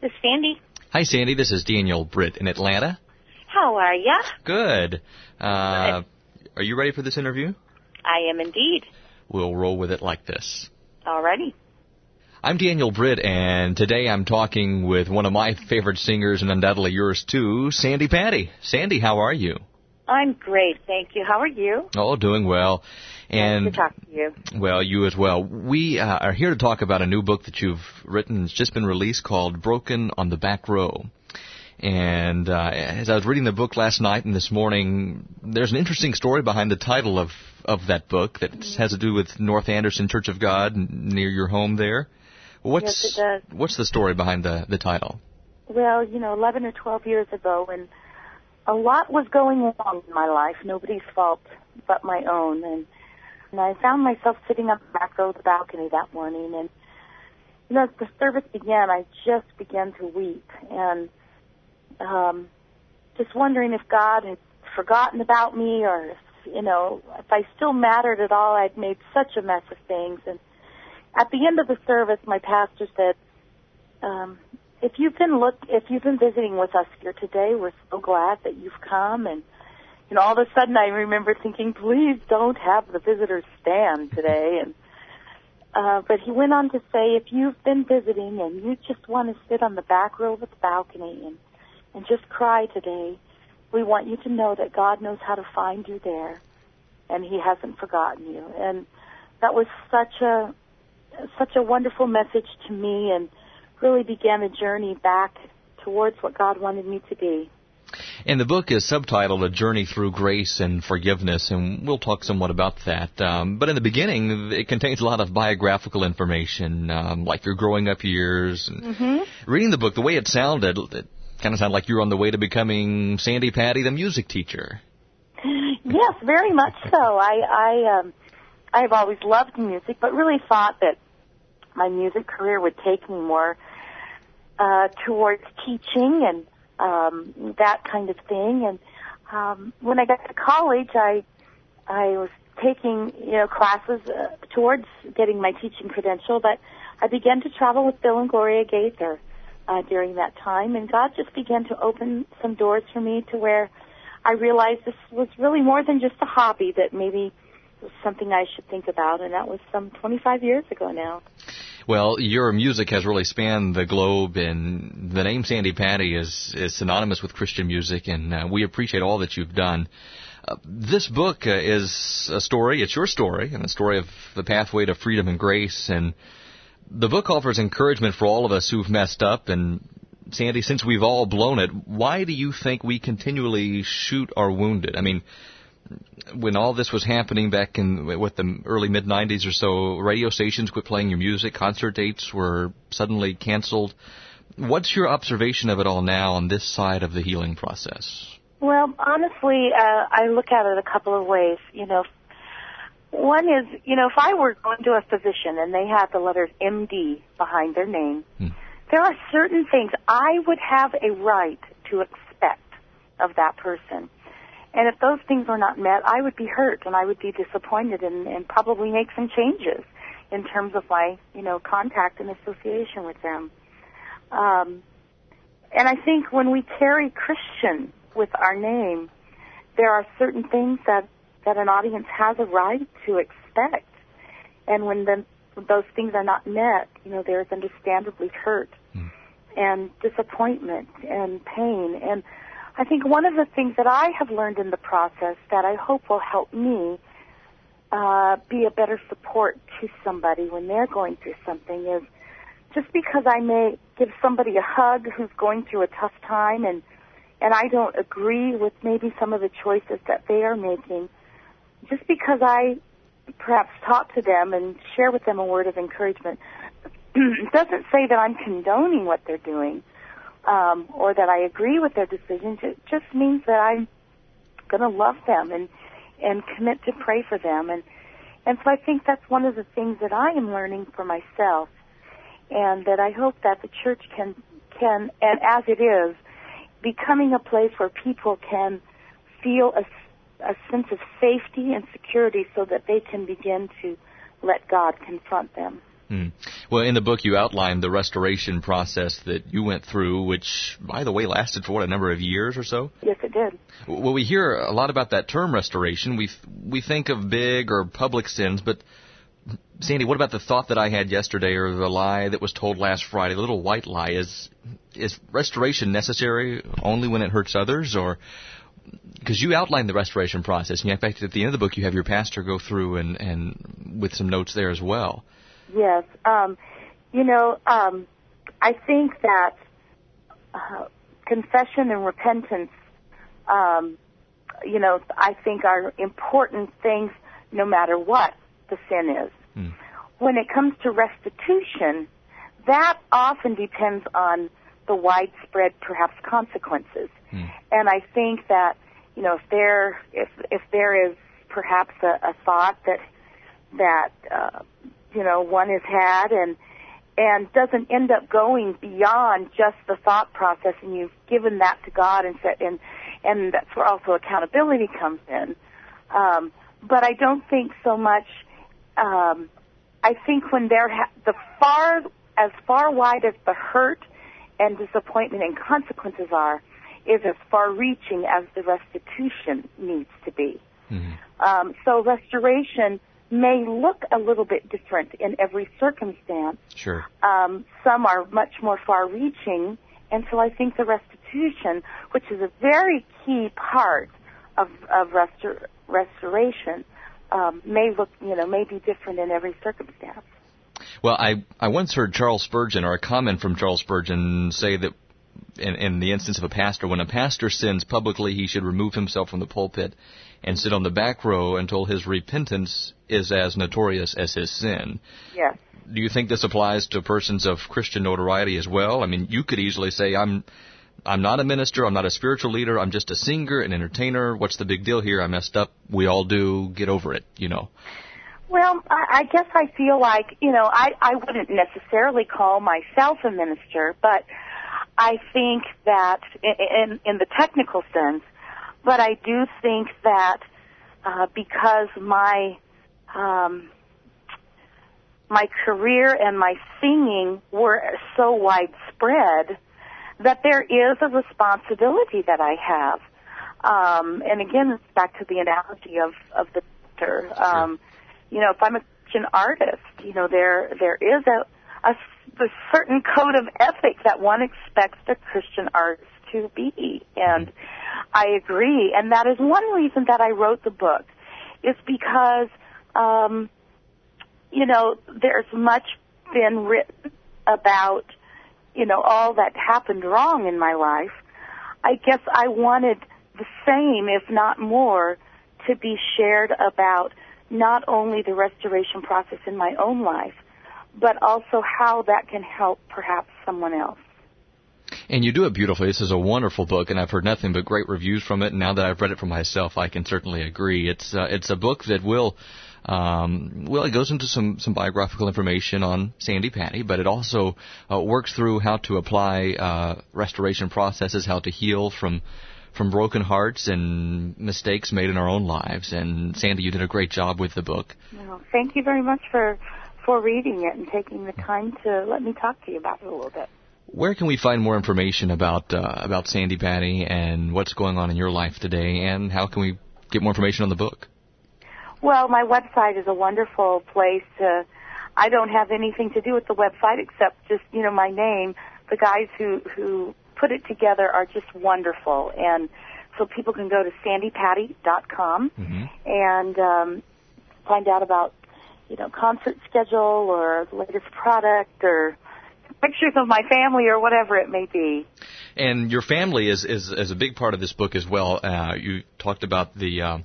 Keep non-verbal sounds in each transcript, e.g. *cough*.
This is Sandi. Hi, Sandi. This is Daniel Britt in Atlanta. How are ya? Good. Uh, are you ready for this interview? I am indeed. We'll roll with it like this. Alrighty. I'm Daniel Britt, and today I'm talking with one of my favorite singers, and undoubtedly yours too, Sandi Patty. Sandi, how are you? I'm great, thank you. How are you? Oh, doing well. And nice to talk to you. Well, you as well. We uh, are here to talk about a new book that you've written. It's just been released called Broken on the Back Row. And uh, as I was reading the book last night and this morning, there's an interesting story behind the title of of that book that mm-hmm. has to do with North Anderson Church of God near your home there. What's yes, it does. what's the story behind the the title? Well, you know, 11 or 12 years ago, when a lot was going wrong in my life, nobody's fault but my own, and and I found myself sitting on the back row of the balcony that morning, and you know, as the service began, I just began to weep, and um, just wondering if God had forgotten about me, or you know, if I still mattered at all. I'd made such a mess of things, and at the end of the service, my pastor said, um, "If you've been look, if you've been visiting with us here today, we're so glad that you've come." And you know, all of a sudden, I remember thinking, "Please don't have the visitors stand today." And uh, but he went on to say, "If you've been visiting and you just want to sit on the back row of the balcony and and just cry today, we want you to know that God knows how to find you there, and He hasn't forgotten you." And that was such a such a wonderful message to me and really began a journey back towards what God wanted me to be. And the book is subtitled A Journey Through Grace and Forgiveness, and we'll talk somewhat about that. Um, but in the beginning, it contains a lot of biographical information, um, like your growing up years. And mm-hmm. Reading the book, the way it sounded, it kind of sounded like you were on the way to becoming Sandi Patty, the music teacher. *laughs* Yes, very much so. I, I, um, I've always loved music, but really thought that my music career would take me more uh, towards teaching and um, that kind of thing. And um, when I got to college, I I was taking you know classes uh, towards getting my teaching credential, but I began to travel with Bill and Gloria Gaither uh, during that time, and God just began to open some doors for me to where I realized this was really more than just a hobby that maybe was something I should think about, and that was some 25 years ago now. Well, your music has really spanned the globe, and the name Sandi Patty is is synonymous with Christian music, and uh, we appreciate all that you've done. Uh, this book uh, is a story. It's your story, and the story of the pathway to freedom and grace. And the book offers encouragement for all of us who've messed up. And Sandi, since we've all blown it, why do you think we continually shoot our wounded? I mean, when all this was happening back in with the early mid 90s or so, radio stations quit playing your music, concert dates were suddenly canceled. What's your observation of it all now on this side of the healing process? Well, honestly, uh, I look at it a couple of ways. You know, one is, you know, if I were going to a physician and they had the letters MD behind their name, hmm. there are certain things I would have a right to expect of that person. And if those things were not met, I would be hurt and I would be disappointed and, and probably make some changes in terms of my, you know, contact and association with them. Um, and I think when we carry Christian with our name, there are certain things that, that an audience has a right to expect. And when the, those things are not met, you know, there is understandably hurt mm. and disappointment and pain. And I think one of the things that I have learned in the process that I hope will help me uh, be a better support to somebody when they're going through something is just because I may give somebody a hug who's going through a tough time and and I don't agree with maybe some of the choices that they are making, just because I perhaps talk to them and share with them a word of encouragement *clears throat* doesn't say that I'm condoning what they're doing um, or that I agree with their decisions. It just means that I'm going to love them and and commit to pray for them. And and so I think that's one of the things that I am learning for myself, and that I hope that the church can can and as it is, becoming a place where people can feel a a sense of safety and security so that they can begin to let God confront them. Hmm. Well, in the book, you outlined the restoration process that you went through, which, by the way, lasted for what a number of years or so. Yes, it did. Well, we hear a lot about that term restoration. We we think of big or public sins, but Sandi, what about the thought that I had yesterday, or the lie that was told last Friday, the little white lie? Is is restoration necessary only when it hurts others, or because you outlined the restoration process, and in fact, at the end of the book, you have your pastor go through and and with some notes there as well. Yes, um, you know, um, I think that uh, confession and repentance, um, you know, I think are important things no matter what the sin is. Mm. When it comes to restitution, that often depends on the widespread, perhaps, consequences. Mm. And I think that, you know, if there, if, if there is perhaps a, a thought that, that, uh, you know, one has had and, and doesn't end up going beyond just the thought process and you've given that to God and said, and, and that's where also accountability comes in. Um, but I don't think so much um, I think when they're ha- the far as far wide as the hurt and disappointment and consequences are, is as far reaching as the restitution needs to be. Mm-hmm. Um, so restoration may look a little bit different in every circumstance. Sure. Um, some are much more far reaching, and so I think the restitution, which is a very key part of, of restor- restoration, um, may look, you know, may be different in every circumstance. Well, I I once heard Charles Spurgeon or a comment from Charles Spurgeon say that in, in the instance of a pastor, when a pastor sins publicly, he should remove himself from the pulpit and sit on the back row until his repentance is as notorious as his sin. Yes. Do you think this applies to persons of Christian notoriety as well? I mean, you could easily say, I'm I'm not a minister. I'm not a spiritual leader. I'm just a singer, an entertainer. What's the big deal here? I messed up. We all do. Get over it, you know. Well, I, I guess I feel like, you know, I, I wouldn't necessarily call myself a minister, but I think that in, in the technical sense, but I do think that uh, because my um, my career and my singing were so widespread, that there is a responsibility that I have. Um, and again, it's back to the analogy of, of the doctor. Um, you know, if I'm a Christian artist, you know, there, there is a, a, a certain code of ethics that one expects a Christian artist to be. And I agree. And that is one reason that I wrote the book is because, um, you know, there's much been written about you know, all that happened wrong in my life, I guess I wanted the same, if not more, to be shared about not only the restoration process in my own life, but also how that can help perhaps someone else. And you do it beautifully. This is a wonderful book, and I've heard nothing but great reviews from it. And now that I've read it for myself, I can certainly agree. It's uh, it's a book that will um, well, it goes into some, some biographical information on Sandi Patty, but it also uh, works through how to apply uh, restoration processes, how to heal from from broken hearts and mistakes made in our own lives. And Sandi, you did a great job with the book. Well, thank you very much for for reading it and taking the time to let me talk to you about it a little bit. Where can we find more information about uh, about Sandi Patty and what's going on in your life today, and how can we get more information on the book? Well, my website is a wonderful place to. I don't have anything to do with the website except just you know my name. The guys who who put it together are just wonderful, and so people can go to sandipatty.com mm-hmm. and um, find out about you know concert schedule or the latest product or pictures of my family or whatever it may be. And your family is is, is a big part of this book as well. Uh, you talked about the. Uh,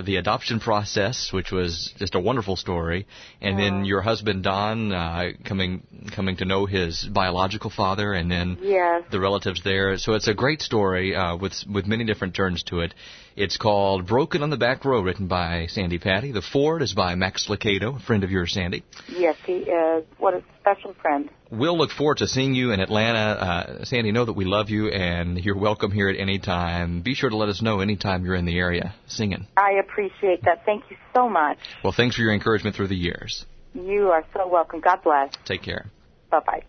the adoption process, which was just a wonderful story, and then uh-huh. your husband Don uh, coming coming to know his biological father, and then yes. the relatives there. So it's a great story uh, with with many different turns to it. It's called Broken on the Back Row, written by Sandi Patty. The foreword is by Max Lucado, a friend of yours, Sandi. Yes, he is. What a special friend. We'll look forward to seeing you in Atlanta. Uh, Sandi, know that we love you and you're welcome here at any time. Be sure to let us know anytime you're in the area singing. I appreciate that. Thank you so much. Well, thanks for your encouragement through the years. You are so welcome. God bless. Take care. Bye bye.